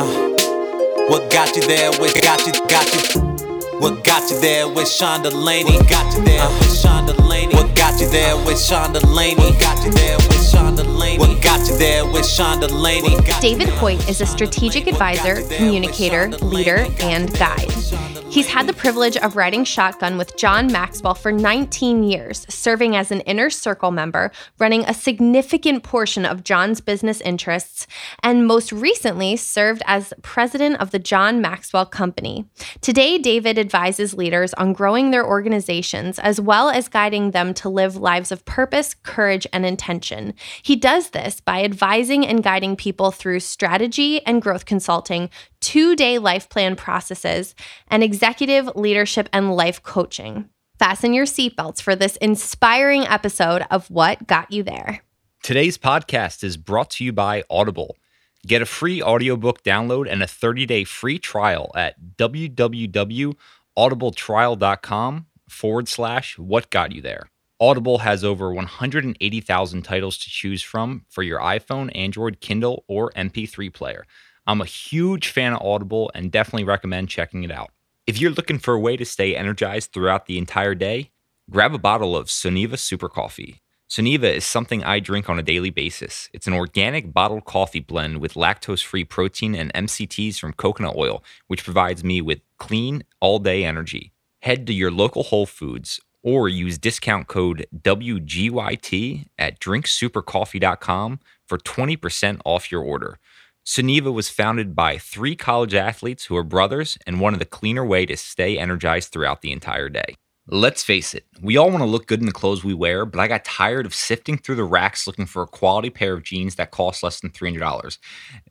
Uh, what got you there? What got you? Got you? What got you there with Sean Delaney? Got you there with Sean Delaney. What got you there with Sean Delaney? What got you there with Sean Delaney? What got you there with Sean Delaney? David Hoyt is a strategic advisor, communicator, leader, and guide. He's had the privilege of riding shotgun with John Maxwell for 19 years, serving as an inner circle member, running a significant portion of John's business interests, and most recently served as president of the John Maxwell Company. Today, David advises leaders on growing their organizations as well as guiding them to live lives of purpose, courage, and intention. He does this by advising and guiding people through strategy and growth consulting two day life plan processes, and executive leadership and life coaching. Fasten your seatbelts for this inspiring episode of What Got You There. Today's podcast is brought to you by Audible. Get a free audiobook download and a 30-day free trial at www.audibletrial.com forward slash what got you there. Audible has over 180,000 titles to choose from for your iPhone, Android, Kindle, or MP3 player. I'm a huge fan of Audible and definitely recommend checking it out. If you're looking for a way to stay energized throughout the entire day, grab a bottle of Sunniva Super Coffee. Sunniva is something I drink on a daily basis. It's an organic bottled coffee blend with lactose free protein and MCTs from coconut oil, which provides me with clean, all day energy. Head to your local Whole Foods or use discount code WGYT at drinksupercoffee.com for 20% off your order. Sunniva was founded by three college athletes who are brothers and wanted a cleaner way to stay energized throughout the entire day. Let's face it, we all want to look good in the clothes we wear, but I got tired of sifting through the racks looking for a quality pair of jeans that cost less than $300.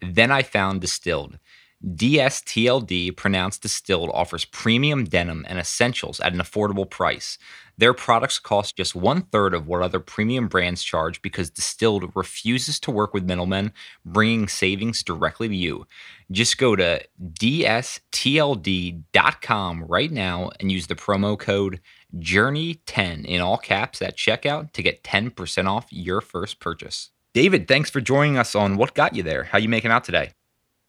Then I found Distilled. DSTLD, pronounced distilled, offers premium denim and essentials at an affordable price. Their products cost just one third of what other premium brands charge because Distilled refuses to work with middlemen, bringing savings directly to you. Just go to DSTLD.com right now and use the promo code Journey10 in all caps at checkout to get 10% off your first purchase. David, thanks for joining us on What Got You There. How you making out today?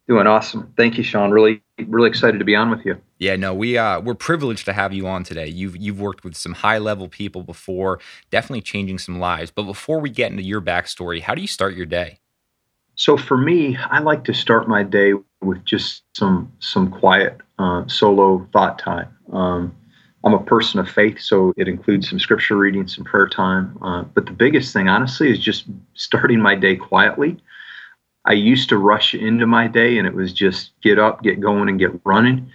Doing awesome. Thank you, Sean. Really, really excited to be on with you. Yeah, no, we uh, we're privileged to have you on today. You've you've worked with some high level people before, definitely changing some lives. But before we get into your backstory, how do you start your day? So for me, I like to start my day with just some some quiet uh, solo thought time. Um, I'm a person of faith, so it includes some scripture reading, some prayer time. Uh, but the biggest thing, honestly, is just starting my day quietly. I used to rush into my day and it was just get up, get going, and get running.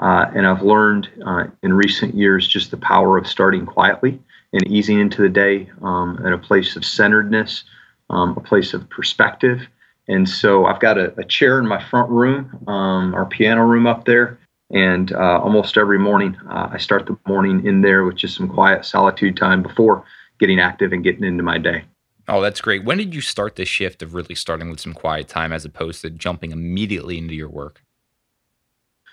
Uh, and I've learned uh, in recent years just the power of starting quietly and easing into the day um, in a place of centeredness, um, a place of perspective. And so I've got a, a chair in my front room, um, our piano room up there. And uh, almost every morning, uh, I start the morning in there with just some quiet solitude time before getting active and getting into my day. Oh, that's great. When did you start this shift of really starting with some quiet time as opposed to jumping immediately into your work?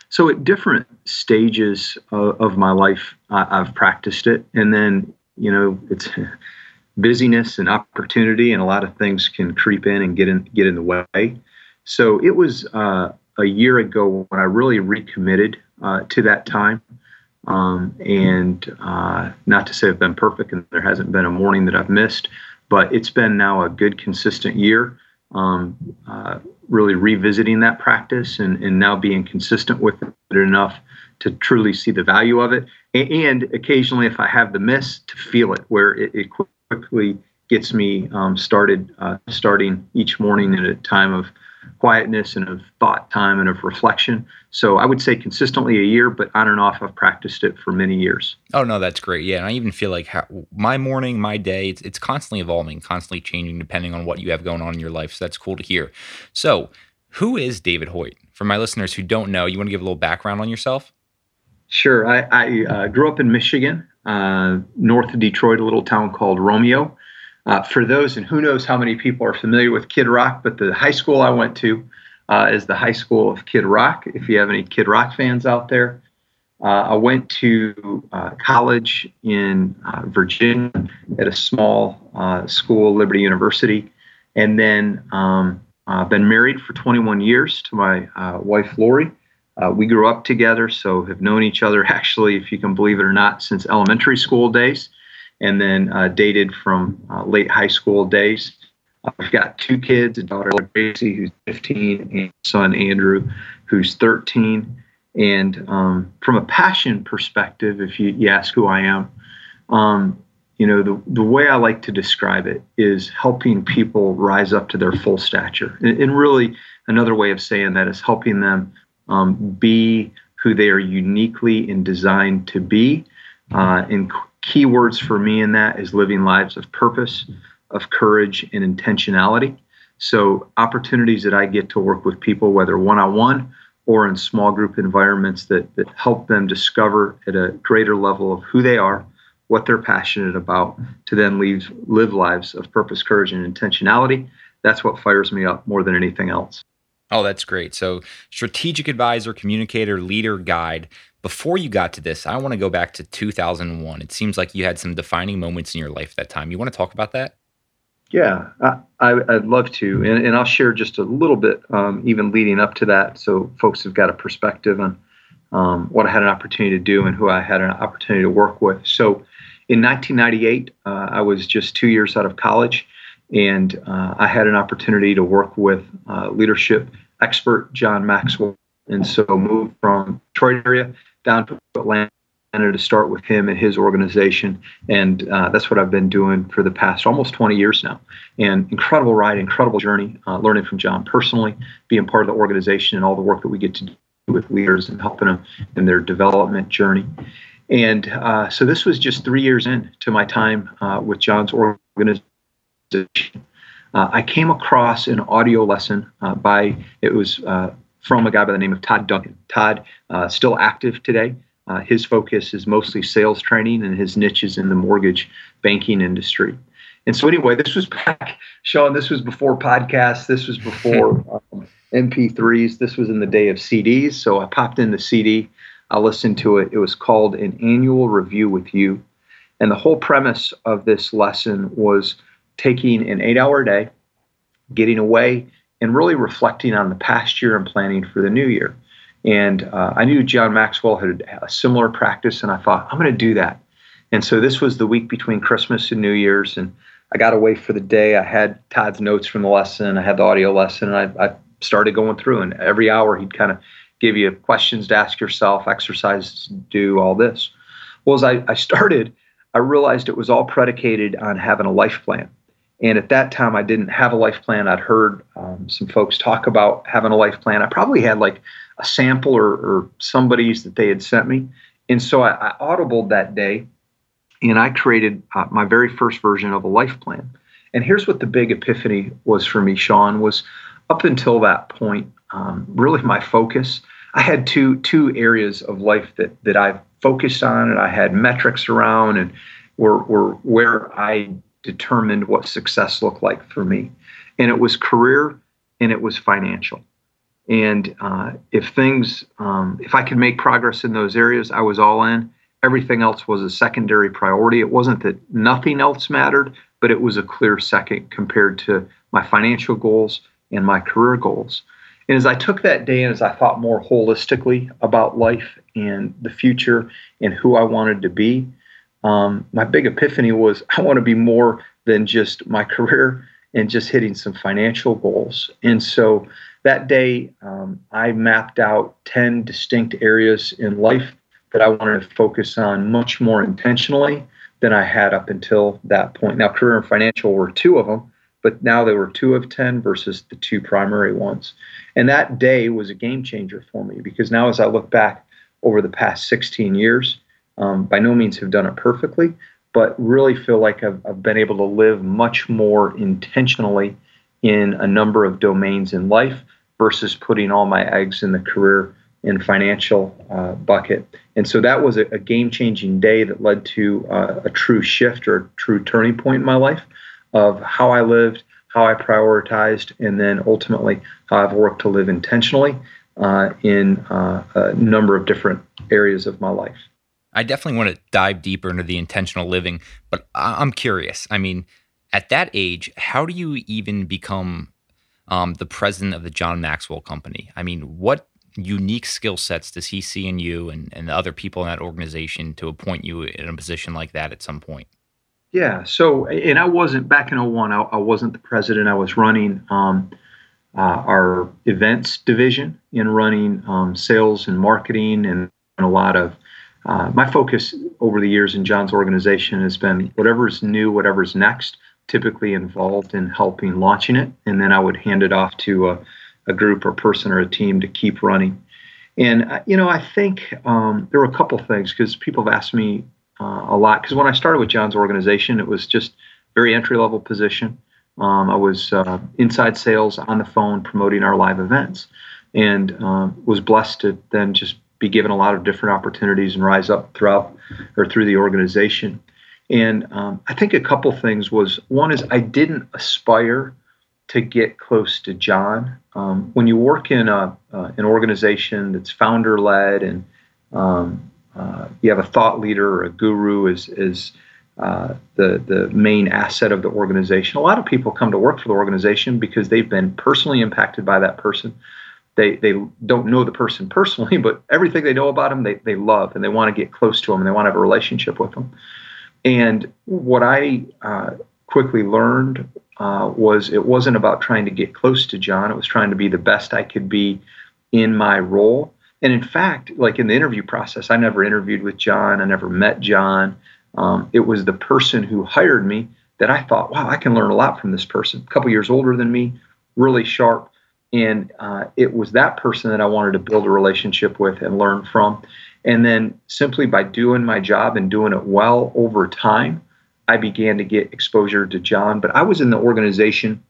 So, at different stages of, of my life, I, have practiced it. And then, you know, it's busyness and opportunity, and a lot of things can creep in and get in, get in the way. So, it was uh, a year ago when I really recommitted uh, to that time. Um, and uh, not to say I've been perfect and there hasn't been a morning that I've missed, but it's been now a good, consistent year. Um, uh, really revisiting that practice and, and now being consistent with it enough to truly see the value of it. And, and occasionally, if I have the miss, to feel it where it, it quickly gets me um, started, uh, starting each morning at a time of quietness and of thought time and of reflection. So I would say consistently a year, but on and off, I've practiced it for many years. Oh no, that's great. Yeah, and I even feel like how, my morning, my day, it's, it's constantly evolving, constantly changing depending on what you have going on in your life. So that's cool to hear. So, who is David Hoyt? For my listeners who don't know, you want to give a little background on yourself? Sure. I, I uh, grew up in Michigan, uh, north of Detroit, a little town called Romeo. Uh, for those, and who knows how many people are familiar with Kid Rock, but the high school I went to uh, is the high school of Kid Rock. If you have any Kid Rock fans out there, uh, I went to uh, college in uh, Virginia at a small uh, school, Liberty University, and then um, I've been married for 21 years to my uh, wife, Lori. We grew up together, so have known each other actually, if you can believe it or not, since elementary school days, and then dated from late high school days. I've got two kids, a daughter, Gracie, who's 15, and son, Andrew, who's 13. And um, from a passion perspective, if you, you ask who I am, um, you know, the, the way I like to describe it is helping people rise up to their full stature. And, and really, another way of saying that is helping them um, be who they are uniquely and designed to be. Uh, and key words for me in that is living lives of purpose, of courage, and intentionality. So, opportunities that I get to work with people, whether one on one or in small group environments that, that help them discover at a greater level of who they are, what they're passionate about, to then leave, live lives of purpose, courage, and intentionality. That's what fires me up more than anything else. Oh, that's great. So, strategic advisor, communicator, leader, guide. Before you got to this, I want to go back to 2001. It seems like you had some defining moments in your life that time. You want to talk about that? Yeah, I, would love to. And, and, I'll share just a little bit, um, even leading up to that, so folks have got a perspective on um, what I had an opportunity to do and who I had an opportunity to work with. So, in 1998, uh, I was just two years out of college and uh, I had an opportunity to work with uh, leadership expert John Maxwell, and so moved from Detroit area down to Atlanta to start with him and his organization, and uh, that's what I've been doing for the past almost 20 years now. And incredible ride, incredible journey, uh, learning from John personally, being part of the organization, and all the work that we get to do with leaders and helping them in their development journey. And uh, so this was just three years into my time uh, with John's organization uh, I came across an audio lesson uh, by, it was from a guy by the name of Todd Duncan. Todd, uh, still active today. Uh, his focus is mostly sales training, and his niche is in the mortgage banking industry. And so, anyway, this was back, Sean, this was before podcasts, this was before um, MP3s, this was in the day of CDs. So, I popped in the CD, I listened to it. It was called An Annual Review with You. And the whole premise of this lesson was taking an eight hour day, getting away, and really reflecting on the past year and planning for the new year. And uh, I knew John Maxwell had a similar practice, and I thought, I'm going to do that. And so this was the week between Christmas and New Year's, and I got away for the day. I had Todd's notes from the lesson, I had the audio lesson, and I, I started going through. And every hour, he'd kind of give you questions to ask yourself, exercises to do, all this. Well, as I, I started, I realized it was all predicated on having a life plan. And at that time, I didn't have a life plan. I'd heard um, some folks talk about having a life plan. I probably had like a sample or, or somebody's that they had sent me. And so I, I audibled that day and I created uh, my very first version of a life plan. And here's what the big epiphany was for me, Sean, was up until that point, um, really my focus. I had two two areas of life that that I focused on and I had metrics around and were, were where I determined what success looked like for me. And it was career and it was financial. And uh, if things, um, if I could make progress in those areas, I was all in. Everything else was a secondary priority. It wasn't that nothing else mattered, but it was a clear second compared to my financial goals and my career goals. And as I took that day and as I thought more holistically about life and the future and who I wanted to be, um, my big epiphany was I want to be more than just my career and just hitting some financial goals. And so that day, um, I mapped out 10 distinct areas in life that I wanted to focus on much more intentionally than I had up until that point. Now, career and financial were two of them, but now there were two of 10 versus the two primary ones. And that day was a game changer for me because now, as I look back over the past 16 years, um, by no means have done it perfectly, but really feel like I've, I've been able to live much more intentionally in a number of domains in life versus putting all my eggs in the career and financial uh, bucket. And so that was a, a game changing day that led to uh, a true shift or a true turning point in my life of how I lived, how I prioritized, and then ultimately how I've worked to live intentionally uh, in uh, a number of different areas of my life. I definitely want to dive deeper into the intentional living, but I'm curious. I mean, at that age, how do you even become um, the president of the John Maxwell Company. I mean, what unique skill sets does he see in you and, and the other people in that organization to appoint you in a position like that at some point? Yeah. So, and I wasn't back in 01, I, I wasn't the president. I was running um, uh, our events division and running um, sales and marketing and, and a lot of uh, my focus over the years in John's organization has been whatever's new, whatever's next, typically involved in helping launching it. And then I would hand it off to a, a group or person or a team to keep running. And, uh, you know, I think um, there were a couple things because people have asked me uh, a lot. Because when I started with John's organization, it was just very entry level position. Um, I was uh, inside sales on the phone promoting our live events and um, was blessed to then just be given a lot of different opportunities and rise up throughout or through the organization. And um, I think a couple things was one is I didn't aspire to get close to John. Um, when you work in a, uh, an organization that's founder led and um, uh, you have a thought leader or a guru is is uh, the the main asset of the organization. A lot of people come to work for the organization because they've been personally impacted by that person they they don't know the person personally, but everything they know about them, they they love and they want to get close to them and they want to have a relationship with them. And what I uh, quickly learned uh, was it wasn't about trying to get close to John. It was trying to be the best I could be in my role. And in fact, like in the interview process, I never interviewed with John. I never met John. Um, it was the person who hired me that I thought, wow, I can learn a lot from this person. A couple years older than me, really sharp, and uh, it was that person that I wanted to build a relationship with and learn from. And then simply by doing my job and doing it well over time, I began to get exposure to John. But I was in the organization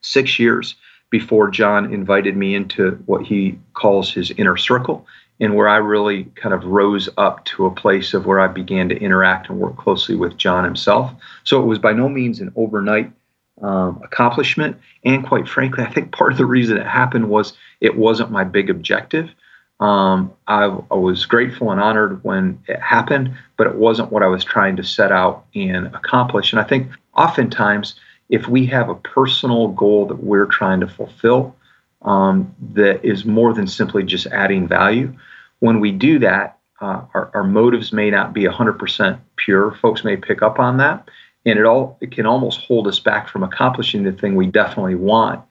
six years before John invited me into what he calls his inner circle, and where I really kind of rose up to a place of where I began to interact and work closely with John himself. So it was by no means an overnight um, accomplishment. And quite frankly, I think part of the reason it happened was it wasn't my big objective. Um, I, I, was grateful and honored when it happened, but it wasn't what I was trying to set out and accomplish. And I think oftentimes, if we have a personal goal that we're trying to fulfill um, that is more than simply just adding value, when we do that, uh, our, our motives may not be 100% pure. Folks may pick up on that and it all it can almost hold us back from accomplishing the thing we definitely want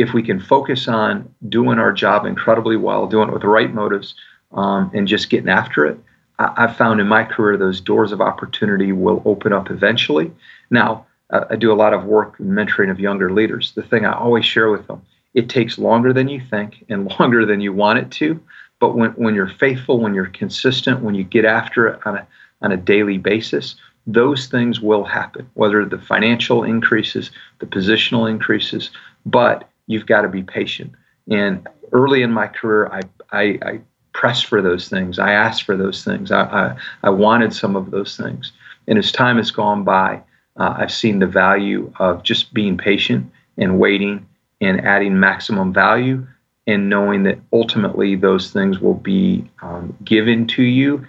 if we can focus on doing our job incredibly well doing it with the right motives um, and just getting after it I, have found in my career those doors of opportunity will open up eventually. Now uh, i do a lot of work in mentoring of younger leaders. The thing i always share with them it takes longer than you think and longer than you want it to but when, when you're faithful when you're consistent when you get after it on a, on a daily basis those things will happen, whether the financial increases, the positional increases, but you've got to be patient. And early in my career, I, I, I pressed for those things. I asked for those things. I, I, I, wanted some of those things. And as time has gone by, uh, I've seen the value of just being patient and waiting and adding maximum value and knowing that ultimately those things will be um, given to you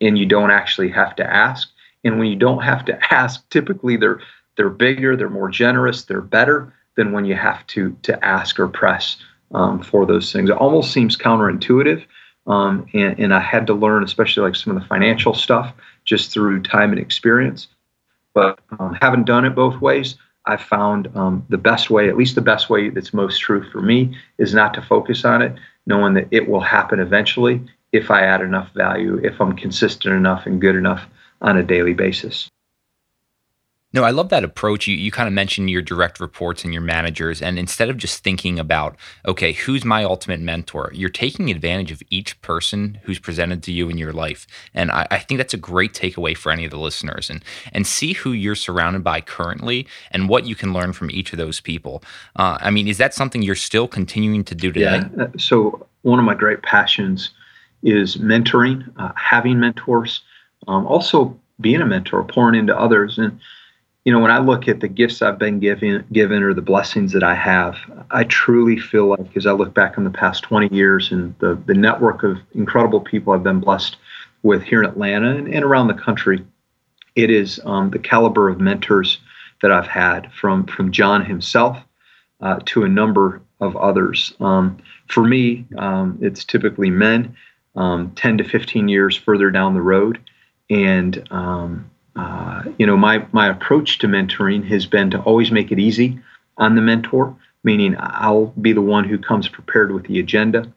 and you don't actually have to ask and when you don't have to ask, typically they're they're bigger, they're more generous, they're better than when you have to to ask or press um, for those things. It almost seems counterintuitive, um, and, and I had to learn, especially like some of the financial stuff, just through time and experience. But um, having done it both ways, I found um, the best way, at least the best way that's most true for me, is not to focus on it, knowing that it will happen eventually if I add enough value, if I'm consistent enough and good enough on a daily basis. No, I love that approach. You, you kind of mentioned your direct reports and your managers. And instead of just thinking about, okay, who's my ultimate mentor, you're taking advantage of each person who's presented to you in your life. And I, I think that's a great takeaway for any of the listeners. And, and see who you're surrounded by currently and what you can learn from each of those people. Uh, I mean, is that something you're still continuing to do today? Yeah. Uh, so, one of my great passions is mentoring, uh, having mentors um, also being a mentor, pouring into others. And you know, when I look at the gifts I've been given, given or the blessings that I have, I truly feel like, as I look back on the past 20 years and the the network of incredible people I've been blessed with here in Atlanta and, and around the country, it is um, the caliber of mentors that I've had from from John himself uh, to a number of others. Um, for me, um, it's typically men um, 10 to 15 years further down the road. And, um, uh, you know, my, my approach to mentoring has been to always make it easy on the mentor, meaning I'll be the one who comes prepared with the agenda.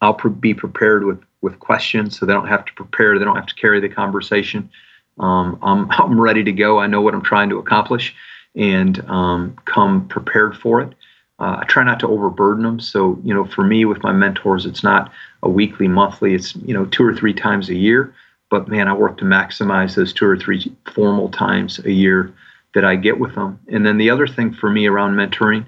I'll pre- be prepared with, with questions so they don't have to prepare, they don't have to carry the conversation. Um, I'm, I'm ready to go. I know what I'm trying to accomplish and um, come prepared for it. Uh, I try not to overburden them. So, you know, for me with my mentors, it's not a weekly, monthly, it's, you know, two or three times a year. But man, I work to maximize those two or three formal times a year that I get with them. And then the other thing for me around mentoring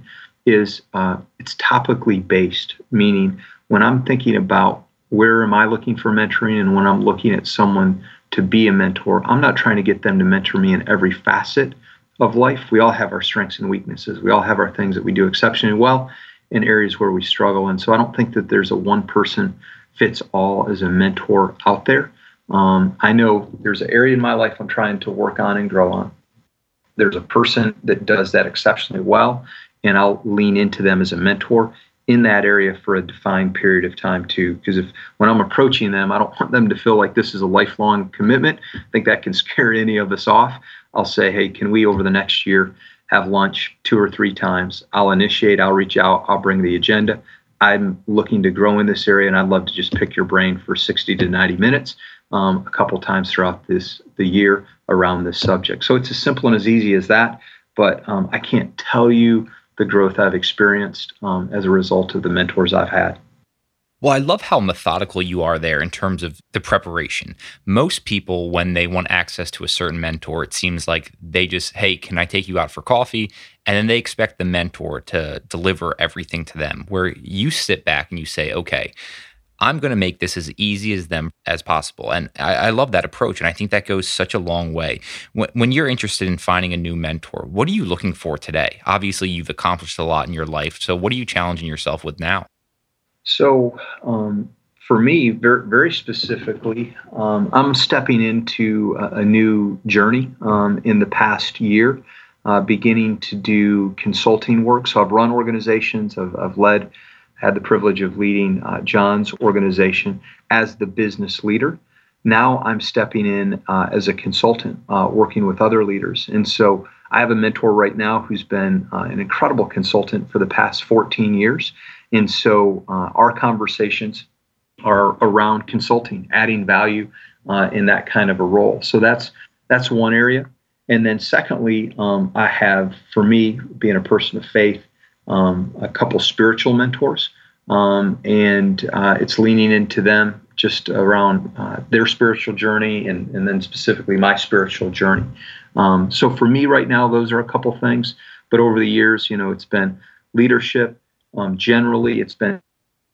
is uh, it's topically based, meaning when I'm thinking about where am I looking for mentoring and when I'm looking at someone to be a mentor, I'm not trying to get them to mentor me in every facet of life. We all have our strengths and weaknesses. We all have our things that we do exceptionally well in areas where we struggle. And so I don't think that there's a one person fits all as a mentor out there. Um, I know there's an area in my life I'm trying to work on and grow on. There's a person that does that exceptionally well, and I'll lean into them as a mentor in that area for a defined period of time too. Because if when i'm approaching them i don't want them to feel like this is a lifelong commitment. I think that can scare any of us off. I'll say hey can we over the next year have lunch two or three times? I'll initiate i'll reach out i'll bring the agenda. I'm looking to grow in this area and i'd love to just pick your brain for 60 to 90 minutes um, a couple times throughout this the year around this subject so it's as simple and as easy as that but um, i can't tell you the growth I've experienced um, as a result of the mentors I've had. Well, I love how methodical you are there in terms of the preparation. Most people, when they want access to a certain mentor, it seems like they just, hey, can I take you out for coffee? And then they expect the mentor to deliver everything to them. Where you sit back and you say, okay, I'm going to make this as easy as them as possible. And I, I, love that approach. And I think that goes such a long way. When, when, you're interested in finding a new mentor, what are you looking for today? Obviously, you've accomplished a lot in your life. So, what are you challenging yourself with now? So, um, for me, very, very specifically, um, I'm stepping into a, a new journey um, in the past year, uh, beginning to do consulting work. So, I've run organizations, I've, I've led had the privilege of leading uh, John's organization as the business leader. Now I'm stepping in uh, as a consultant, uh, working with other leaders. And so I have a mentor right now who's been uh, an incredible consultant for the past 14 years. And so uh, our conversations are around consulting, adding value uh, in that kind of a role. So that's that's one area. And then secondly, um, I have, for me, being a person of faith, um, a couple spiritual mentors, um, and uh, it's leaning into them just around uh, their spiritual journey and, and then specifically my spiritual journey. Um, so for me right now, those are a couple things. But over the years, you know, it's been leadership. Um, generally, it's been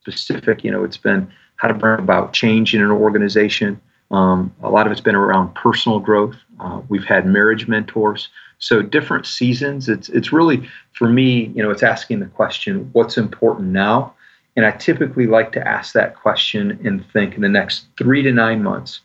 specific. You know, it's been how to bring about change in an organization. Um, a lot of it's been around personal growth. Uh, we've had marriage mentors. So different seasons. It's it's really for me, you know, it's asking the question, what's important now? And I typically like to ask that question and think in the next three to nine months,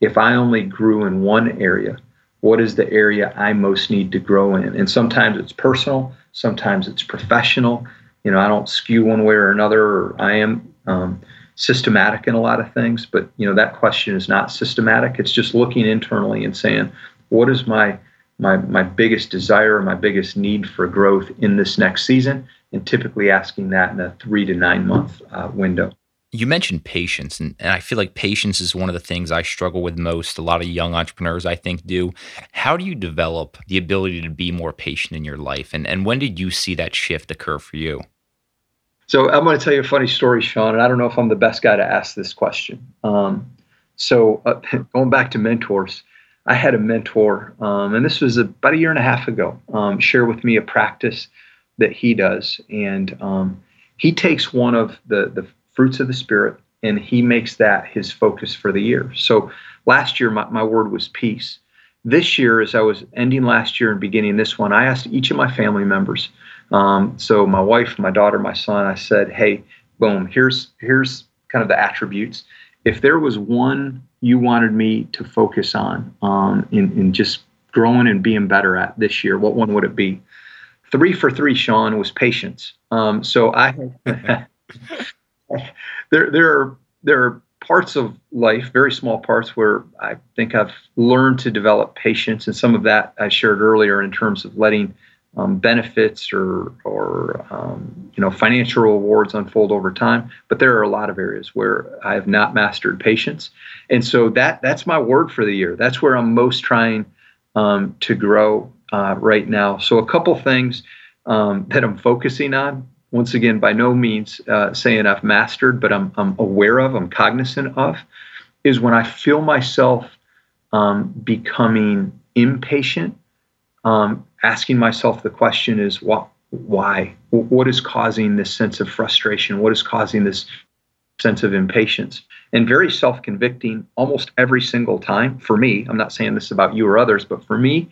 if I only grew in one area, what is the area I most need to grow in? And sometimes it's personal, sometimes it's professional. You know, I don't skew one way or another, or I am um, systematic in a lot of things, but you know, that question is not systematic. It's just looking internally and saying, what is my my my biggest desire, my biggest need for growth in this next season, and typically asking that in a three to nine month uh, window. You mentioned patience, and, and I feel like patience is one of the things I struggle with most. A lot of young entrepreneurs, I think, do. How do you develop the ability to be more patient in your life? And, and when did you see that shift occur for you? So, I'm going to tell you a funny story, Sean, and I don't know if I'm the best guy to ask this question. Um, so, uh, going back to mentors, I had a mentor, um, and this was about a year and a half ago, um, share with me a practice that he does. And um, he takes one of the, the fruits of the Spirit and he makes that his focus for the year. So last year, my, my word was peace. This year, as I was ending last year and beginning this one, I asked each of my family members. Um, so my wife, my daughter, my son, I said, hey, boom, here's here's kind of the attributes. If there was one you wanted me to focus on um, in, in just growing and being better at this year, what one would it be? three for three, Sean, was patience. Um, so I there there are there are parts of life, very small parts, where I think I've learned to develop patience, and some of that I shared earlier in terms of letting um, benefits or or um, you know financial rewards unfold over time. But there are a lot of areas where I have not mastered patience, and so that that's my word for the year. That's where I'm most trying um, to grow uh, right now. So a couple things um, that I'm focusing on. Once again, by no means uh, saying I've mastered, but I'm I'm aware of, I'm cognizant of, is when I feel myself um, becoming impatient um, asking myself the question is what why? What is causing this sense of frustration? What is causing this sense of impatience? And very self-convicting almost every single time. For me i'm not saying this about you or others but for me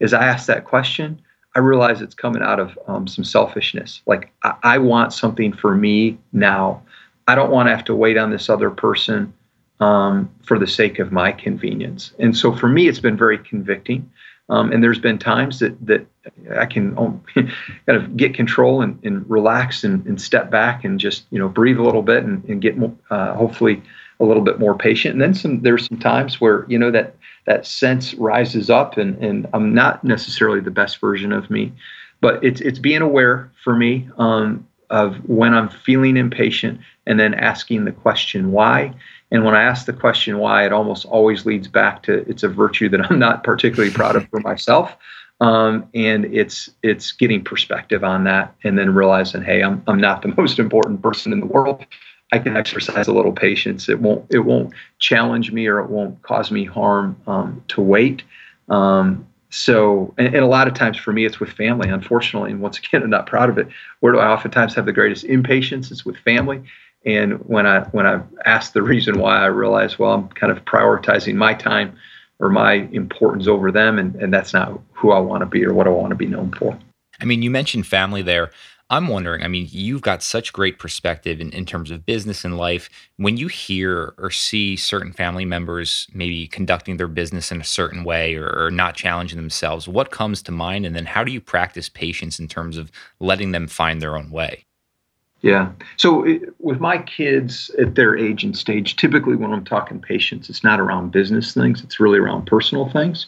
as i ask that question i realize it's coming out of um, some selfishness. Like I, I want something for me now. I don't want to have to wait on this other person um, for the sake of my convenience. And so for me it's been very convicting um, and there's been times that that I can kind of get control and, and relax and, and, step back and just you know breathe a little bit and, and get uh, hopefully a little bit more patient. And then some there's some times where you know that that sense rises up and and I'm not necessarily the best version of me, but it's it's being aware for me um, of when I'm feeling impatient and then asking the question why and when I ask the question why, it almost always leads back to it's a virtue that I'm not particularly proud of for myself. Um, and it's it's getting perspective on that, and then realizing, hey, I'm I'm not the most important person in the world. I can exercise a little patience. It won't it won't challenge me or it won't cause me harm um, to wait. Um, so, and, and, a lot of times for me, it's with family, unfortunately. And once again, I'm not proud of it. Where do I oftentimes have the greatest impatience? It's with family. And when I when I asked the reason why, I realized, well, I'm kind of prioritizing my time or my importance over them, and, and that's not who I want to be or what I want to be known for. I mean, you mentioned family there. I'm wondering, I mean, you've got such great perspective in, in terms of business and life. When you hear or see certain family members maybe conducting their business in a certain way or, or, not challenging themselves, what comes to mind? And then how do you practice patience in terms of letting them find their own way? Yeah. So it, with my kids at their age and stage, typically when I'm talking patience, it's not around business things, it's really around personal things.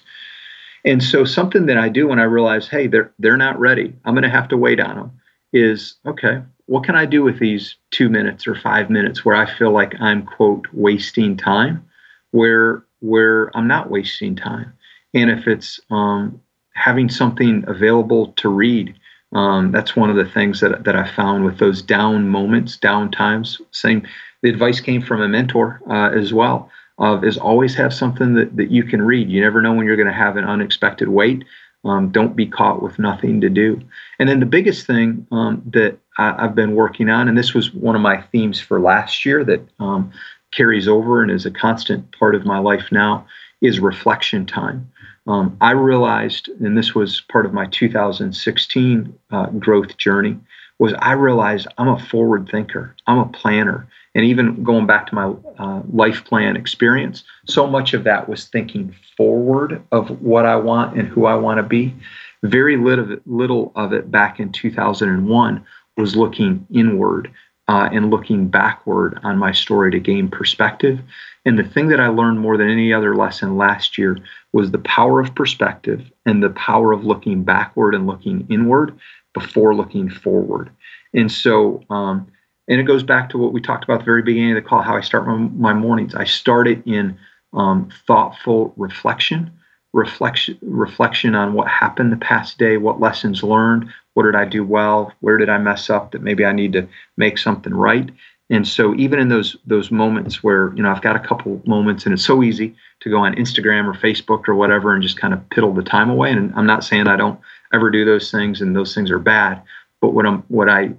And so something that I do when I realize, hey, they're they're not ready, I'm going to have to wait on them, is okay. What can I do with these two minutes or five minutes where I feel like I'm quote wasting time, where where I'm not wasting time, and if it's um, having something available to read um, that's one of the things that, that I found with those down moments, down times. Same, the advice came from a mentor uh, as well. Of is always have something that, that you can read. You never know when you're going to have an unexpected wait. Um, don't be caught with nothing to do. And then the biggest thing um, that I, have been working on, and this was one of my themes for last year that um, carries over and is a constant part of my life now, is reflection time um, I realized, and this was part of my 2016 uh, growth journey, was I realized I'm a forward thinker. I'm a planner. And even going back to my uh, life plan experience, so much of that was thinking forward of what I want and who I want to be. Very little, little of it back in 2001 was looking inward uh, and looking backward on my story to gain perspective. And the thing that I learned more than any other lesson last year was the power of perspective and the power of looking backward and looking inward before looking forward. And so, um, and it goes back to what we talked about the very beginning of the call how I start my, my mornings. I start it in um, thoughtful reflection, reflection, reflection on what happened the past day, what lessons learned, what did I do well, where did I mess up that maybe I need to make something right. And so even in those those moments where you know I've got a couple moments and it's so easy to go on Instagram or Facebook or whatever and just kind of piddle the time away. And I'm not saying I don't ever do those things and those things are bad, but what I'm what I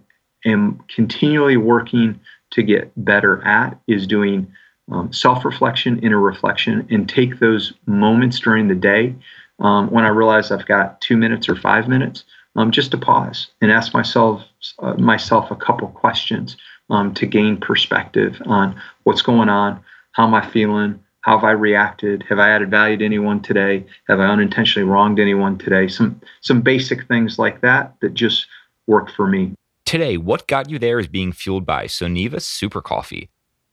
am continually working to get better at is doing um, self-reflection, inner reflection, and take those moments during the day um, when I realize I've got two minutes or five minutes, um, just to pause and ask myself uh, myself a couple questions um, to gain perspective on what's going on, how am I feeling, How have I reacted? Have I added value to anyone today? Have I unintentionally wronged anyone today? Some some basic things like that that just work for me. Today, what got you there is being fueled by Sunniva Super Coffee.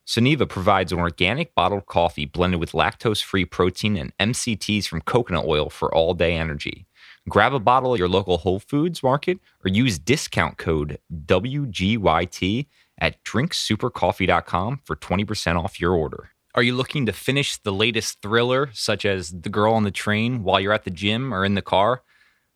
Sunniva provides an organic bottled coffee blended with lactose free protein and MCTs from coconut oil for all day energy. Grab a bottle at your local Whole Foods market or use discount code WGYT at drinksupercoffee.com for 20% off your order. Are you looking to finish the latest thriller, such as The Girl on the Train, while you're at the gym or in the car?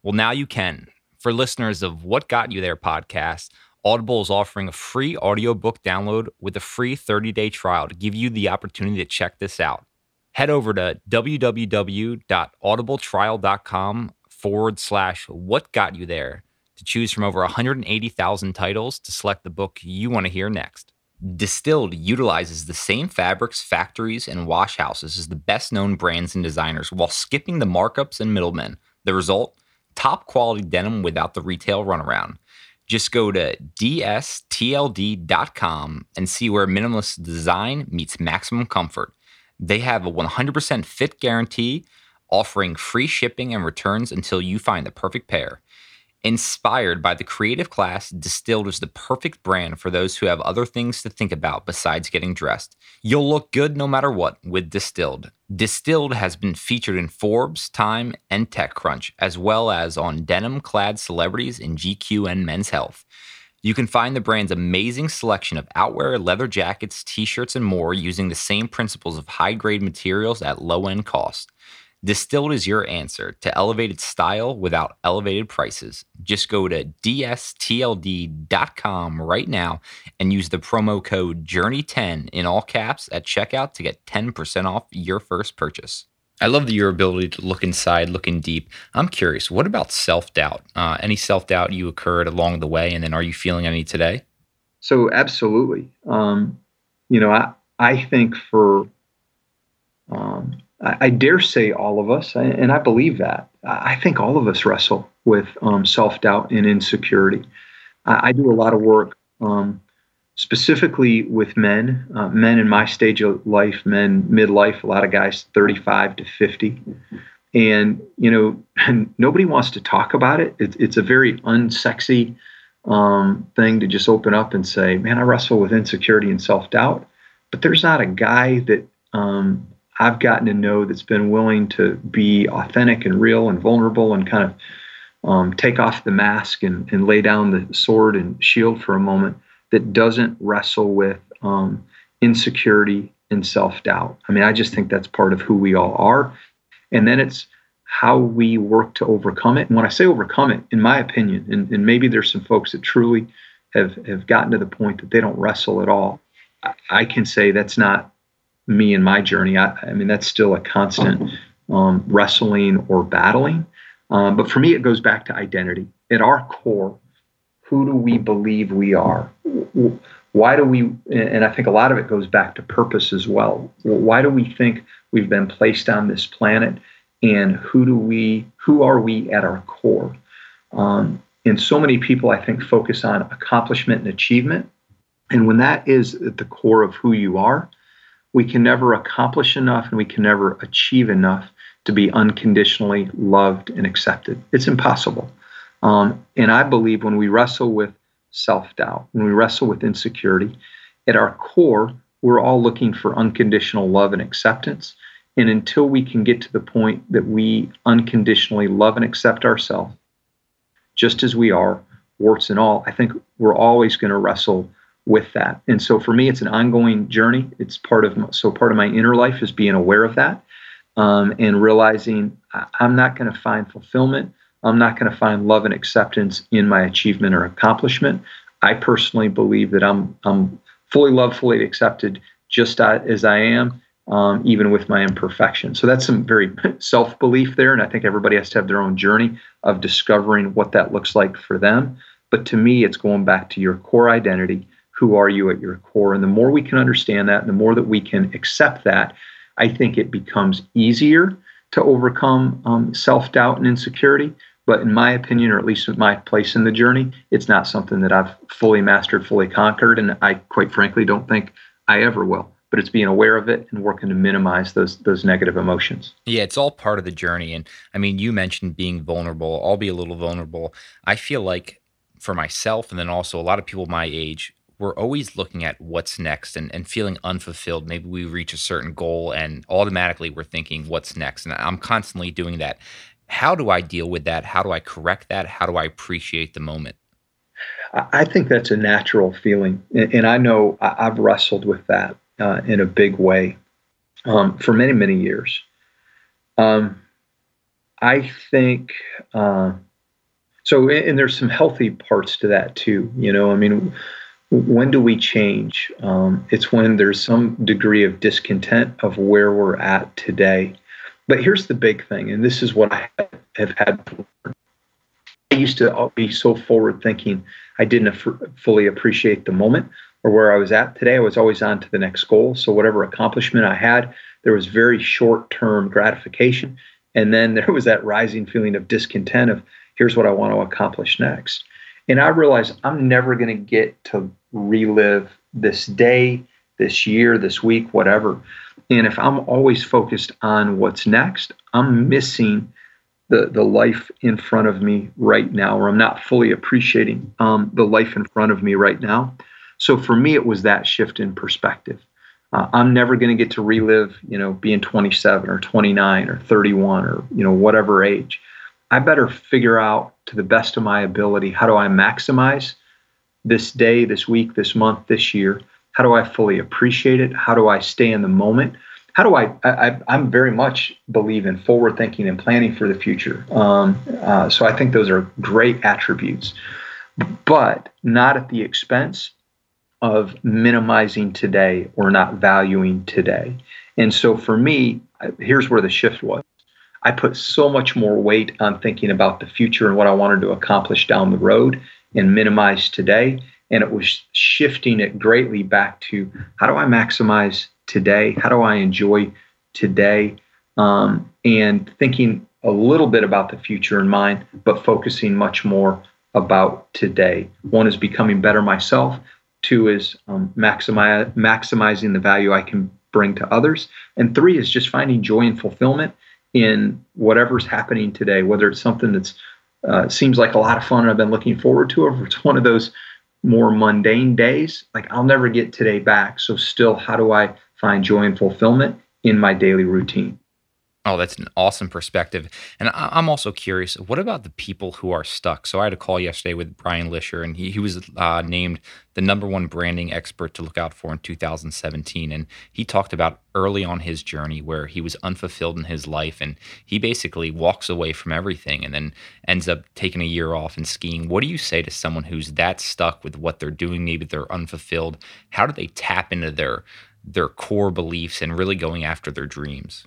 Well, now you can. For listeners of What Got You There podcast, Audible is offering a free audiobook download with a free 30-day trial to give you the opportunity to check this out. Head over to www.audibletrial.com forward slash what got you there to choose from over 180,000 titles to select the book you want to hear next. Distilled utilizes the same fabrics, factories, and wash houses as the best known brands and designers while skipping the markups and middlemen. The result? Top quality denim without the retail runaround. Just go to dstld.com and see where minimalist design meets maximum comfort. They have a 100% fit guarantee, offering free shipping and returns until you find the perfect pair. Inspired by the creative class, Distilled is the perfect brand for those who have other things to think about besides getting dressed. You'll look good no matter what with Distilled. Distilled has been featured in Forbes, Time, and TechCrunch, as well as on denim clad celebrities in GQ and Men's Health. You can find the brand's amazing selection of outwear, leather jackets, t shirts, and more using the same principles of high grade materials at low end cost. Distilled is your answer to elevated style without elevated prices. Just go to dstld.com right now and use the promo code JOURNEY10 in all caps at checkout to get 10% off your first purchase. I love your ability to look inside, looking deep. I'm curious, what about self doubt? Uh, any self doubt you occurred along the way, and then are you feeling any today? So, absolutely. Um, you know, I, I think for um, I, I dare say all of us, and I believe that. I think all of us wrestle with um, self doubt and insecurity. I, I, do a lot of work um, specifically with men, uh, men in my stage of life, men midlife, a lot of guys 35 to 50. And, you know, nobody wants to talk about it. it it's a very unsexy um, thing to just open up and say, man, I wrestle with insecurity and self doubt. But there's not a guy that um, I've gotten to know that's been willing to be authentic and real and vulnerable and kind of um, take off the mask and, and lay down the sword and shield for a moment that doesn't wrestle with um, insecurity and self doubt. I mean, I just think that's part of who we all are. And then it's how we work to overcome it. And when I say overcome it, in my opinion, and, and maybe there's some folks that truly have, have gotten to the point that they don't wrestle at all, I, I can say that's not me and my journey. I, I mean, that's still a constant um, wrestling or battling. Um, but for me, it goes back to identity. At our core, who do we believe we are? Why do we, and I think a lot of it goes back to purpose as well. Why do we think we've been placed on this planet? And who do we, who are we at our core? Um, and so many people, I think, focus on accomplishment and achievement. And when that is at the core of who you are, we can never accomplish enough and we can never achieve enough to be unconditionally loved and accepted. It's impossible. Um, and I believe when we wrestle with self doubt, when we wrestle with insecurity, at our core, we're all looking for unconditional love and acceptance. And until we can get to the point that we unconditionally love and accept ourselves, just as we are, warts and all, I think we're always going to wrestle with that. And so for me, it's an ongoing journey. It's part of my, so part of my inner life is being aware of that um, and realizing I'm not going to find fulfillment. I'm not going to find love and acceptance in my achievement or accomplishment. I personally believe that I'm I'm fully loved, fully accepted, just as I am, um, even with my imperfection. So that's some very self belief there, and I think everybody has to have their own journey of discovering what that looks like for them. But to me, it's going back to your core identity who are you at your core? And the more we can understand that, and the more that we can accept that, I think it becomes easier to overcome um, self doubt and insecurity. But in my opinion, or at least my place in the journey, it's not something that I've fully mastered, fully conquered. And I quite frankly don't think I ever will. but it's being aware of it and working to minimize those those negative emotions. Yeah, it's all part of the journey. And I mean, you mentioned being vulnerable. I'll be a little vulnerable. I feel like for myself and then also a lot of people my age, we're always looking at what's next and, and feeling unfulfilled. Maybe we reach a certain goal and automatically we're thinking, what's next? And I'm constantly doing that. How do I deal with that? How do I correct that? How do I appreciate the moment? I think that's a natural feeling. And I know I've wrestled with that uh, in a big way um, for many, many years. Um, I think uh, so, and there's some healthy parts to that too. You know, I mean, when do we change? Um, it's when there's some degree of discontent of where we're at today. But here's the big thing, and this is what I have had. I used to be so forward thinking, I didn't fully appreciate the moment or where I was at today. I was always on to the next goal. So, whatever accomplishment I had, there was very short term gratification. And then there was that rising feeling of discontent of, here's what I want to accomplish next. And I realized I'm never going to get to relive this day, this year, this week, whatever. And if I'm always focused on what's next, I'm missing the, the life in front of me right now, or I'm not fully appreciating um, the life in front of me right now. So for me, it was that shift in perspective. Uh, I'm never going to get to relive, you know, being 27 or 29 or 31 or, you know, whatever age. I better figure out to the best of my ability how do I maximize this day, this week, this month, this year? How do I fully appreciate it? How do I stay in the moment? How do I? I am very much believe in forward thinking and planning for the future. Um, uh, so I think those are great attributes, but not at the expense of minimizing today or not valuing today. And so for me, here's where the shift was. I put so much more weight on thinking about the future and what I wanted to accomplish down the road and minimize today. And it was shifting it greatly back to how do I maximize today? How do I enjoy today? Um, and thinking a little bit about the future in mind, but focusing much more about today. One is becoming better myself. Two is um, maximizing the value I can bring to others. And three is just finding joy and fulfillment in whatever's happening today, whether it's something that's uh, seems like a lot of fun and I've been looking forward to, it. it's one of those more mundane days, like I'll never get today back. So, still, how do I find joy and fulfillment in my daily routine? Oh, that's an awesome perspective. And I'm also curious, what about the people who are stuck? So I had a call yesterday with Brian Lisher, and he, he was uh, named the number one branding expert to look out for in 2017. And he talked about early on his journey where he was unfulfilled in his life, and he basically walks away from everything and then ends up taking a year off and skiing. What do you say to someone who's that stuck with what they're doing? Maybe they're unfulfilled. How do they tap into their their core beliefs and really going after their dreams?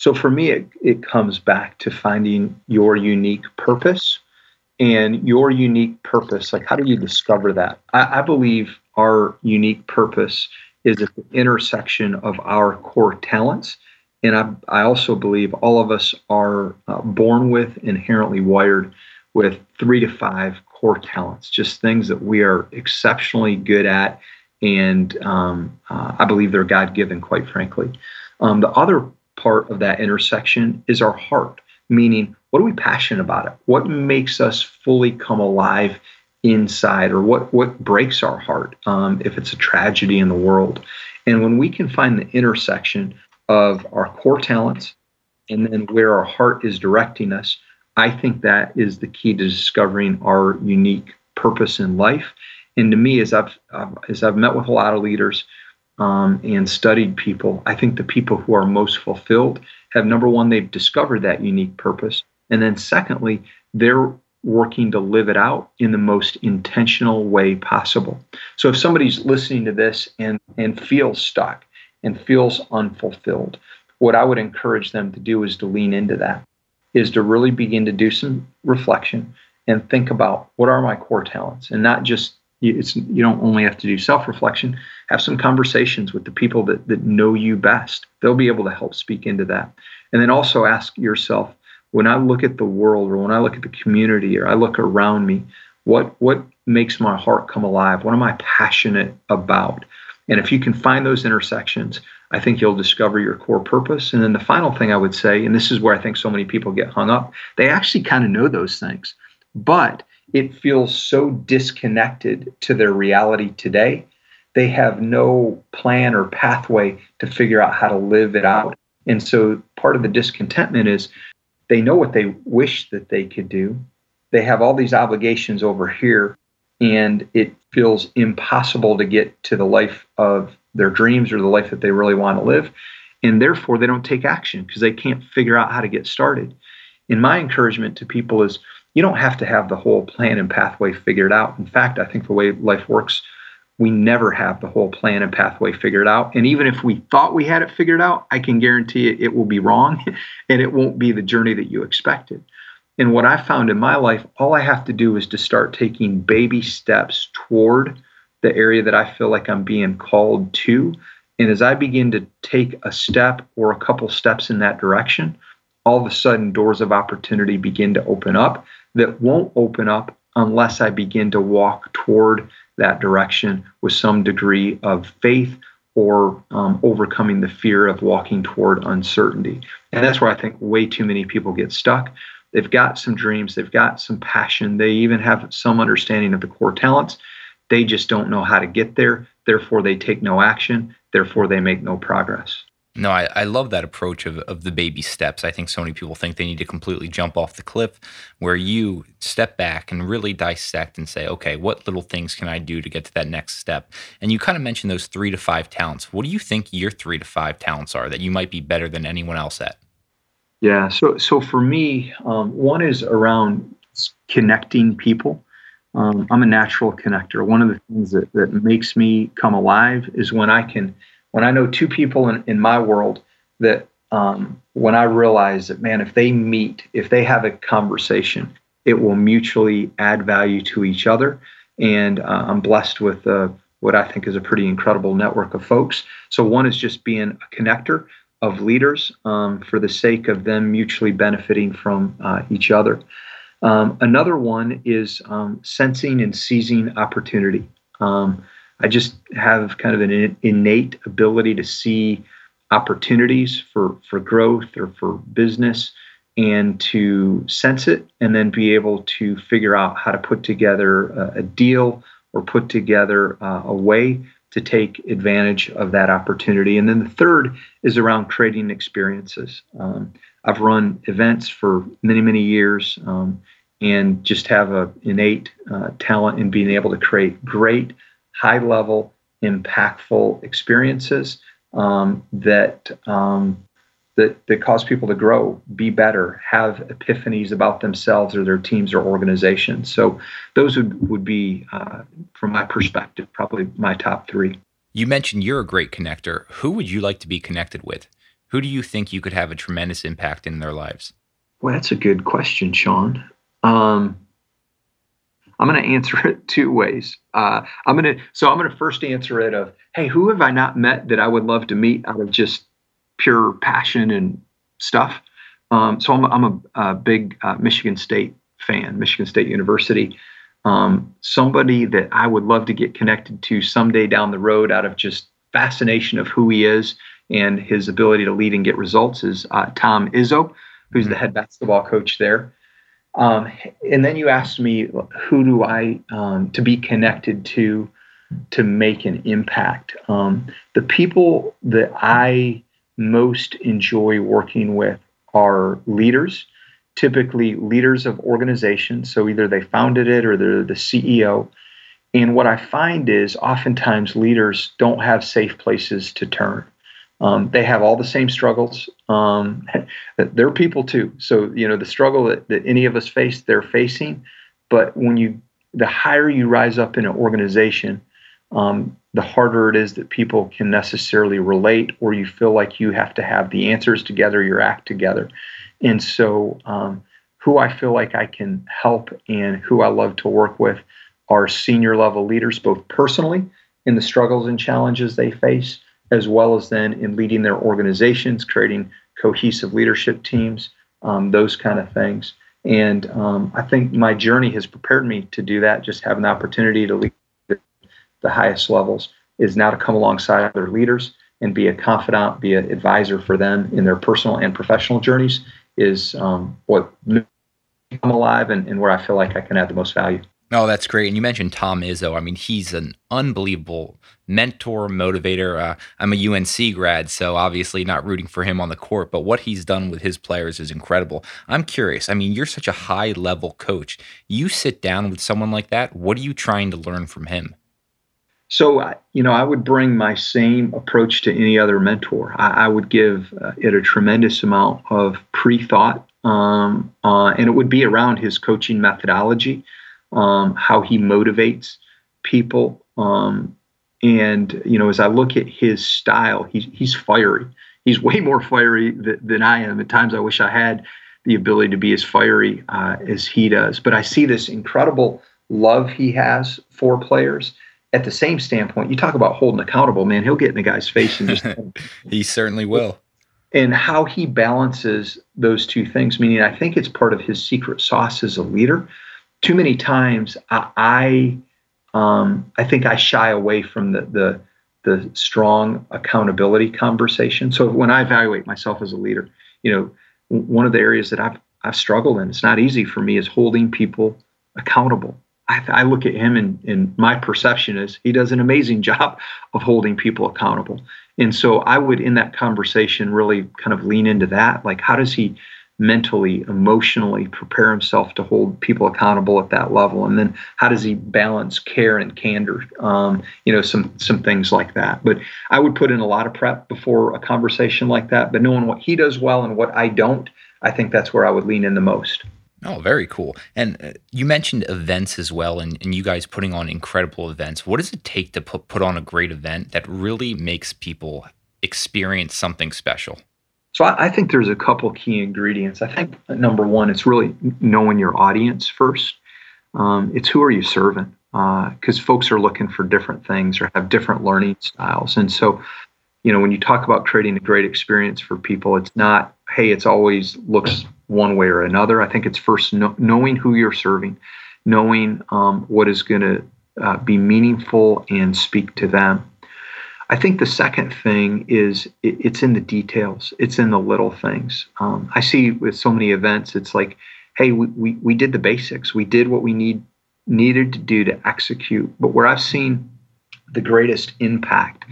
So for me, it, it comes back to finding your unique purpose and your unique purpose. Like, how do you discover that? I, I believe our unique purpose is at the intersection of our core talents. And I, I also believe all of us are uh, born with, inherently wired with three to five core talents, just things that we are exceptionally good at. And um, uh, I believe they're God given, quite frankly. Um, the other part of that intersection is our heart, meaning what are we passionate about it? What makes us fully come alive inside, or what what breaks our heart um, if it's a tragedy in the world? And when we can find the intersection of our core talents and then where our heart is directing us, I think that is the key to discovering our unique purpose in life. And to me, as I've as I've met with a lot of leaders, um, and studied people, I think the people who are most fulfilled have number one, they've discovered that unique purpose. And then secondly, they're working to live it out in the most intentional way possible. So if somebody's listening to this and, and feels stuck and feels unfulfilled, what I would encourage them to do is to lean into that, is to really begin to do some reflection and think about what are my core talents and not just you, it's, you don't only have to do self reflection, have some conversations with the people that, that know you best. They'll be able to help speak into that. And then also ask yourself when I look at the world or when I look at the community or I look around me, what, what makes my heart come alive? What am I passionate about? And if you can find those intersections, I think you'll discover your core purpose. And then the final thing I would say, and this is where I think so many people get hung up, they actually kind of know those things, but it feels so disconnected to their reality today. They have no plan or pathway to figure out how to live it out. And so part of the discontentment is they know what they wish that they could do. They have all these obligations over here, and it feels impossible to get to the life of their dreams or the life that they really want to live. And therefore, they don't take action because they can't figure out how to get started. And my encouragement to people is you don't have to have the whole plan and pathway figured out. In fact, I think the way life works, we never have the whole plan and pathway figured out. And even if we thought we had it figured out, I can guarantee it, it will be wrong and it won't be the journey that you expected. And what I found in my life, all I have to do is to start taking baby steps toward the area that I feel like I'm being called to. And as I begin to take a step or a couple steps in that direction, all of a sudden doors of opportunity begin to open up that won't open up unless I begin to walk toward that direction with some degree of faith or um, overcoming the fear of walking toward uncertainty. And that's where I think way too many people get stuck. They've got some dreams, they've got some passion, they even have some understanding of the core talents. They just don't know how to get there. Therefore, they take no action. Therefore, they make no progress. No, I, I love that approach of, of the baby steps. I think so many people think they need to completely jump off the cliff, where you step back and really dissect and say, okay, what little things can I do to get to that next step? And you kind of mentioned those three to five talents. What do you think your three to five talents are that you might be better than anyone else at? Yeah, so so for me, um, one is around connecting people. Um, I'm a natural connector. One of the things that, that makes me come alive is when I can, when I know two people in, in my world that um, when I realize that, man, if they meet, if they have a conversation, it will mutually add value to each other. And uh, I'm blessed with uh, what I think is a pretty incredible network of folks. So, one is just being a connector of leaders um, for the sake of them mutually benefiting from uh, each other. Um, another one is um, sensing and seizing opportunity. Um, I just have kind of an innate ability to see opportunities for, for growth or for business and to sense it and then be able to figure out how to put together a, a deal or put together uh, a way to take advantage of that opportunity. And then the third is around creating experiences. Um, I've run events for many, many years um, and just have an innate uh, talent in being able to create great, high level, impactful experiences um, that, um, that, that cause people to grow, be better, have epiphanies about themselves or their teams or organizations. So those would, would be, uh, from my perspective, probably my top three. You mentioned you're a great connector. Who would you like to be connected with? Who do you think you could have a tremendous impact in their lives? Well, that's a good question, Sean. Um, I'm going to answer it two ways. Uh, I'm going to so I'm going to first answer it of, hey, who have I not met that I would love to meet out of just pure passion and stuff. Um, so I'm, I'm a, a big uh, Michigan State fan, Michigan State University. Um, somebody that I would love to get connected to someday down the road out of just fascination of who he is and his ability to lead and get results is uh, Tom Izzo, who's mm-hmm. the head basketball coach there. Um, and then you asked me, who do I um, to be connected to to make an impact? Um, the people that I most enjoy working with are leaders, typically leaders of organizations. So either they founded it or they're the CEO. And what I find is oftentimes leaders don't have safe places to turn. Um, they have all the same struggles. Um, they're people too. So, you know, the struggle that, that any of us face, they're facing. But when you, the higher you rise up in an organization, um, the harder it is that people can necessarily relate or you feel like you have to have the answers together, your act together. And so, um, who I feel like I can help and who I love to work with are senior level leaders, both personally in the struggles and challenges they face, as well as then in leading their organizations, creating cohesive leadership teams, um, those kind of things. And um, I think my journey has prepared me to do that, just having the opportunity to lead the highest levels. is now to come alongside other leaders and be a confidant, be an advisor for them in their personal and professional journeys is um, what I'm alive and, and where I feel like I can add the most value. Oh, that's great. And you mentioned Tom Izzo. I mean, he's an unbelievable mentor, motivator. Uh, I'm a UNC grad, so obviously not rooting for him on the court, but what he's done with his players is incredible. I'm curious. I mean, you're such a high level coach. You sit down with someone like that. What are you trying to learn from him? So, you know, I would bring my same approach to any other mentor. I, I would give uh, it a tremendous amount of pre thought, um, uh, and it would be around his coaching methodology um, how he motivates people. Um, and you know, as I look at his style, he's he's fiery. He's way more fiery th- than I am. At times, I wish I had the ability to be as fiery uh, as he does. But I see this incredible love he has for players. At the same standpoint, you talk about holding accountable, man. He'll get in the guy's face and just. he certainly will. And how he balances those two things, meaning I think it's part of his secret sauce as a leader too many times I, I um, I think I shy away from the the the strong accountability conversation. So when I evaluate myself as a leader, you know, one of the areas that I've I've struggled in, it's not easy for me, is holding people accountable. I, I look at him and, and my perception is he does an amazing job of holding people accountable. And so I would, in that conversation, really kind of lean into that. Like, how does he mentally, emotionally prepare himself to hold people accountable at that level? And then how does he balance care and candor? Um, you know, some some things like that. But I would put in a lot of prep before a conversation like that. But knowing what he does well and what I don't, I think that's where I would lean in the most. Oh, very cool. And uh, you mentioned events as well, and, and you guys putting on incredible events. What does it take to put, put on a great event that really makes people experience something special? So I, I, think there's a couple key ingredients. I think number one, it's really knowing your audience first. Um, it's who are you serving? Because uh, folks are looking for different things or have different learning styles. And so, you know, when you talk about creating a great experience for people, it's not, hey, it's always looks one way or another. I think it's first know, knowing who you're serving, knowing um, what is going to uh, be meaningful and speak to them. I think the second thing is it, it's in the details. It's in the little things. Um, I see with so many events, it's like, hey, we, we, we did the basics. We did what we need needed to do to execute. But where I've seen the greatest impact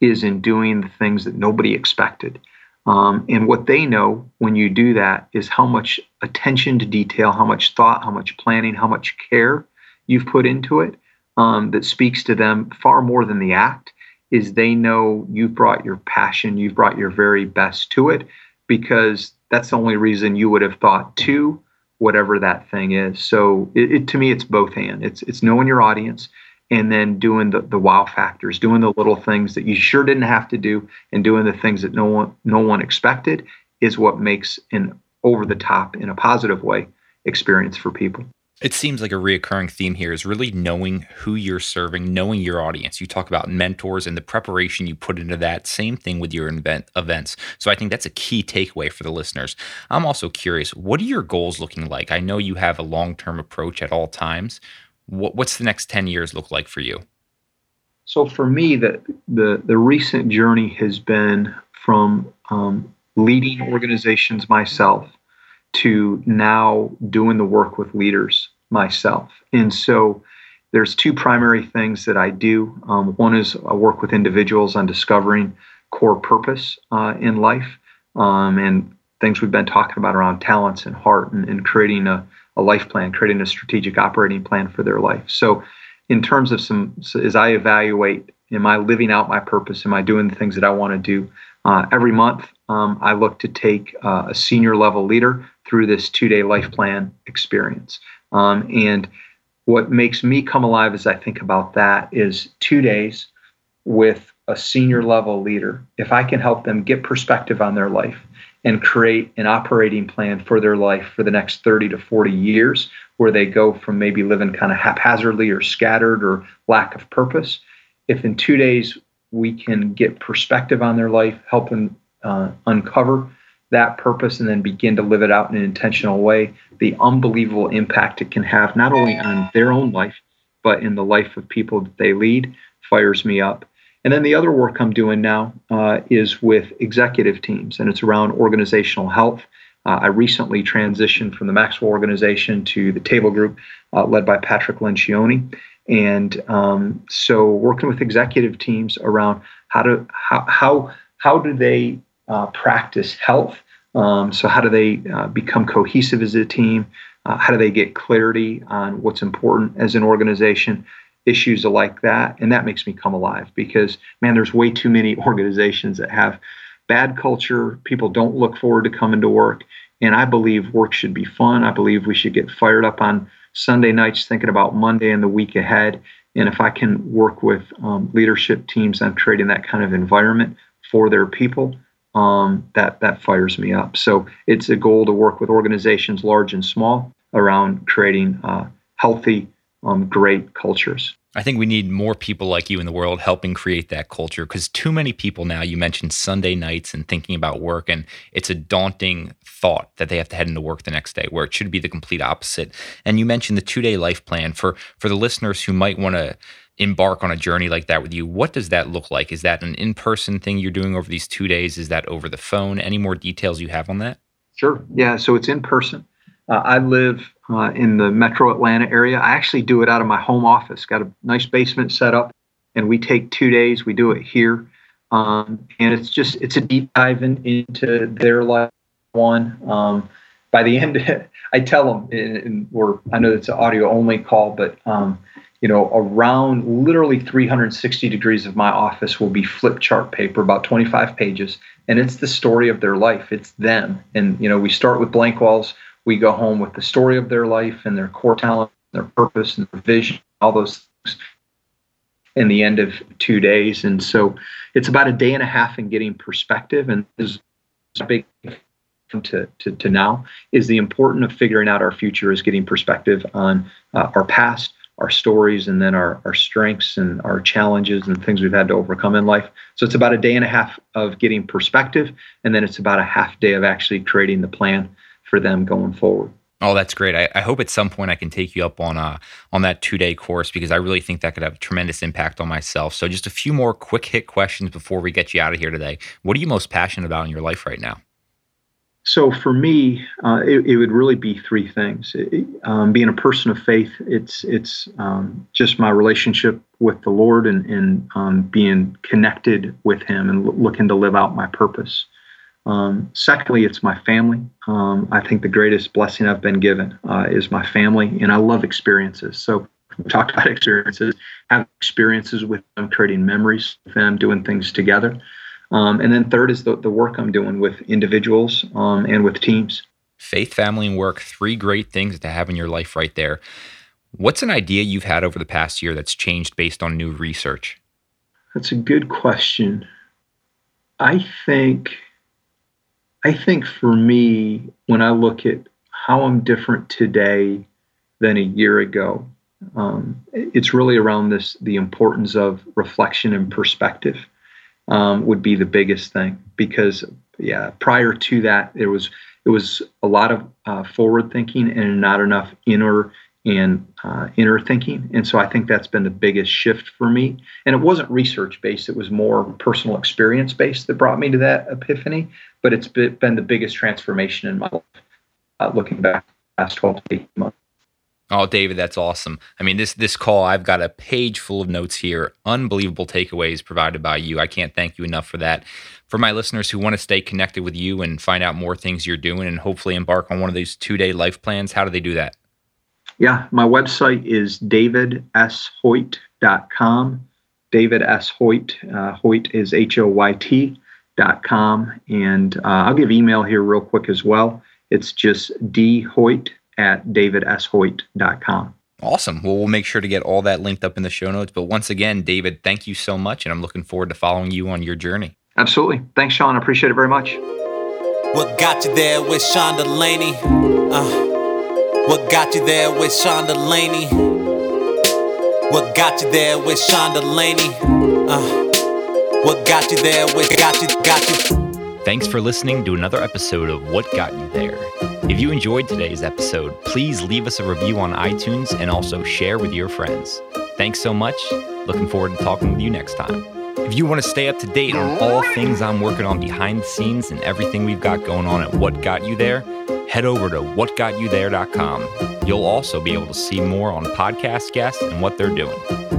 is in doing the things that nobody expected. Um, and what they know when you do that is how much attention to detail, how much thought, how much planning, how much care you've put into it um, that speaks to them far more than the act is they know you've brought your passion, you've brought your very best to it, because that's the only reason you would have thought to whatever that thing is. So it, it, to me, it's both hand. It's it's knowing your audience and then doing the, the wow factors, doing the little things that you sure didn't have to do, and doing the things that no one no one expected is what makes an over the top in a positive way experience for people. It seems like a reoccurring theme here is really knowing who you're serving, knowing your audience. You talk about mentors and the preparation you put into that. Same thing with your event, events. So I think that's a key takeaway for the listeners. I'm also curious, what are your goals looking like? I know you have a long term approach at all times. What, what's the next 10 years look like for you? So for me, the the, the recent journey has been from um, leading organizations myself to now doing the work with leaders myself. And so there's two primary things that I do. Um, one is I work with individuals on discovering core purpose uh, in life um, and things we've been talking about around talents and heart and, and creating a, a, life plan, creating a strategic operating plan for their life. So, in terms of some, so as I evaluate, am I living out my purpose? Am I doing the things that I want to do? Uh, every month, um, I look to take uh, a senior level leader through this two day life plan experience. Um, and what makes me come alive as I think about that is two days with a senior level leader. If I can help them get perspective on their life and create an operating plan for their life for the next 30 to 40 years, where they go from maybe living kind of haphazardly or scattered or lack of purpose, if in two days we can get perspective on their life, help them uh, uncover that purpose and then begin to live it out in an intentional way, the unbelievable impact it can have not only on their own life, but in the life of people that they lead fires me up. And then the other work I'm doing now uh, is with executive teams, and it's around organizational health. Uh, I recently transitioned from the Maxwell organization to the Table Group, uh, led by Patrick Lencioni. And um, so, working with executive teams around how to how how how do they uh, practice health? Um, so, how do they uh, become cohesive as a team? Uh, how do they get clarity on what's important as an organization? Issues like that, and that makes me come alive because man, there's way too many organizations that have bad culture. People don't look forward to coming to work, and I believe work should be fun. I believe we should get fired up on Sunday nights thinking about Monday and the week ahead. And if I can work with um, leadership teams on creating that kind of environment for their people, um, that that fires me up. So it's a goal to work with organizations large and small around creating uh, healthy, um, great cultures. I think we need more people like you in the world helping create that culture because too many people now, you mentioned Sunday nights and thinking about work, and it's a daunting thought that they have to head into work the next day, where it should be the complete opposite. And you mentioned the two day life plan for, for the listeners who might want to embark on a journey like that with you. What does that look like? Is that an in person thing you're doing over these two days? Is that over the phone? Any more details you have on that? Sure. Yeah. So it's in person. Uh, I live uh, in the metro Atlanta area. I actually do it out of my home office. Got a nice basement set up, and we take two days. We do it here, um, and it's just it's a deep dive in, into their life. One um, by the end, I tell them, and we're I know it's an audio only call, but um, you know, around literally 360 degrees of my office will be flip chart paper, about 25 pages, and it's the story of their life. It's them, and you know, we start with blank walls we go home with the story of their life and their core talent, their purpose and their vision, all those things in the end of two days. And so it's about a day and a half in getting perspective. And this is big to, to, to now is the importance of figuring out our future is getting perspective on uh, our past, our stories, and then our, our strengths and our challenges and things we've had to overcome in life. So it's about a day and a half of getting perspective, and then it's about a half day of actually creating the plan for them going forward. Oh, that's great. I, I, hope at some point I can take you up on uh, on that two day course because I really think that could have a tremendous impact on myself. So, just a few more quick hit questions before we get you out of here today. What are you most passionate about in your life right now? So, for me, uh, it, it, would really be three things. It, um, being a person of faith, it's it's um, just my relationship with the Lord and, and um, being connected with Him and looking to live out my purpose. Um, secondly, it's my family. Um, I think the greatest blessing I've been given uh, is my family, and I love experiences. So we talked about experiences, have experiences with them, creating memories with them, doing things together. Um, and then third is the, the work I'm doing with individuals um, and with teams. Faith, family, and work, three great things to have in your life right there. What's an idea you've had over the past year that's changed based on new research? That's a good question. I think I think for me, when I look at how I'm different today than a year ago, um, it's really around this the importance of reflection and perspective um, would be the biggest thing because yeah prior to that there was it was a lot of uh, forward thinking and not enough inner and uh, inner thinking. And so I think that's been the biggest shift for me. And it wasn't research based, it was more personal experience based that brought me to that epiphany. But it's been the biggest transformation in my life uh, looking back past 12 to 18 months. Oh, David, that's awesome. I mean, this this call, I've got a page full of notes here. Unbelievable takeaways provided by you. I can't thank you enough for that. For my listeners who want to stay connected with you and find out more things you're doing and hopefully embark on one of these two day life plans, how do they do that? Yeah, my website is davidshoyt.com. David S. Hoyt. Uh, Hoyt is H O Y T dot com. And uh, I'll give email here real quick as well. It's just dhoyt at davidshoyt.com. Awesome. Well, we'll make sure to get all that linked up in the show notes. But once again, David, thank you so much. And I'm looking forward to following you on your journey. Absolutely. Thanks, Sean. I appreciate it very much. What got you there with Sean DeLaney? Uh. What got you there with Sean DeLaney? What got you there with Sean DeLaney? Uh, what got you there with got you, got you? Thanks for listening to another episode of What Got You There. If you enjoyed today's episode, please leave us a review on iTunes and also share with your friends. Thanks so much. Looking forward to talking with you next time. If you want to stay up to date on all things I'm working on behind the scenes and everything we've got going on at What Got You There, head over to whatgotyouthere.com. You'll also be able to see more on podcast guests and what they're doing.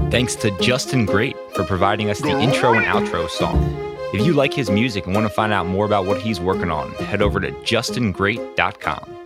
Thanks to Justin Great for providing us the intro and outro song. If you like his music and want to find out more about what he's working on, head over to justingreat.com.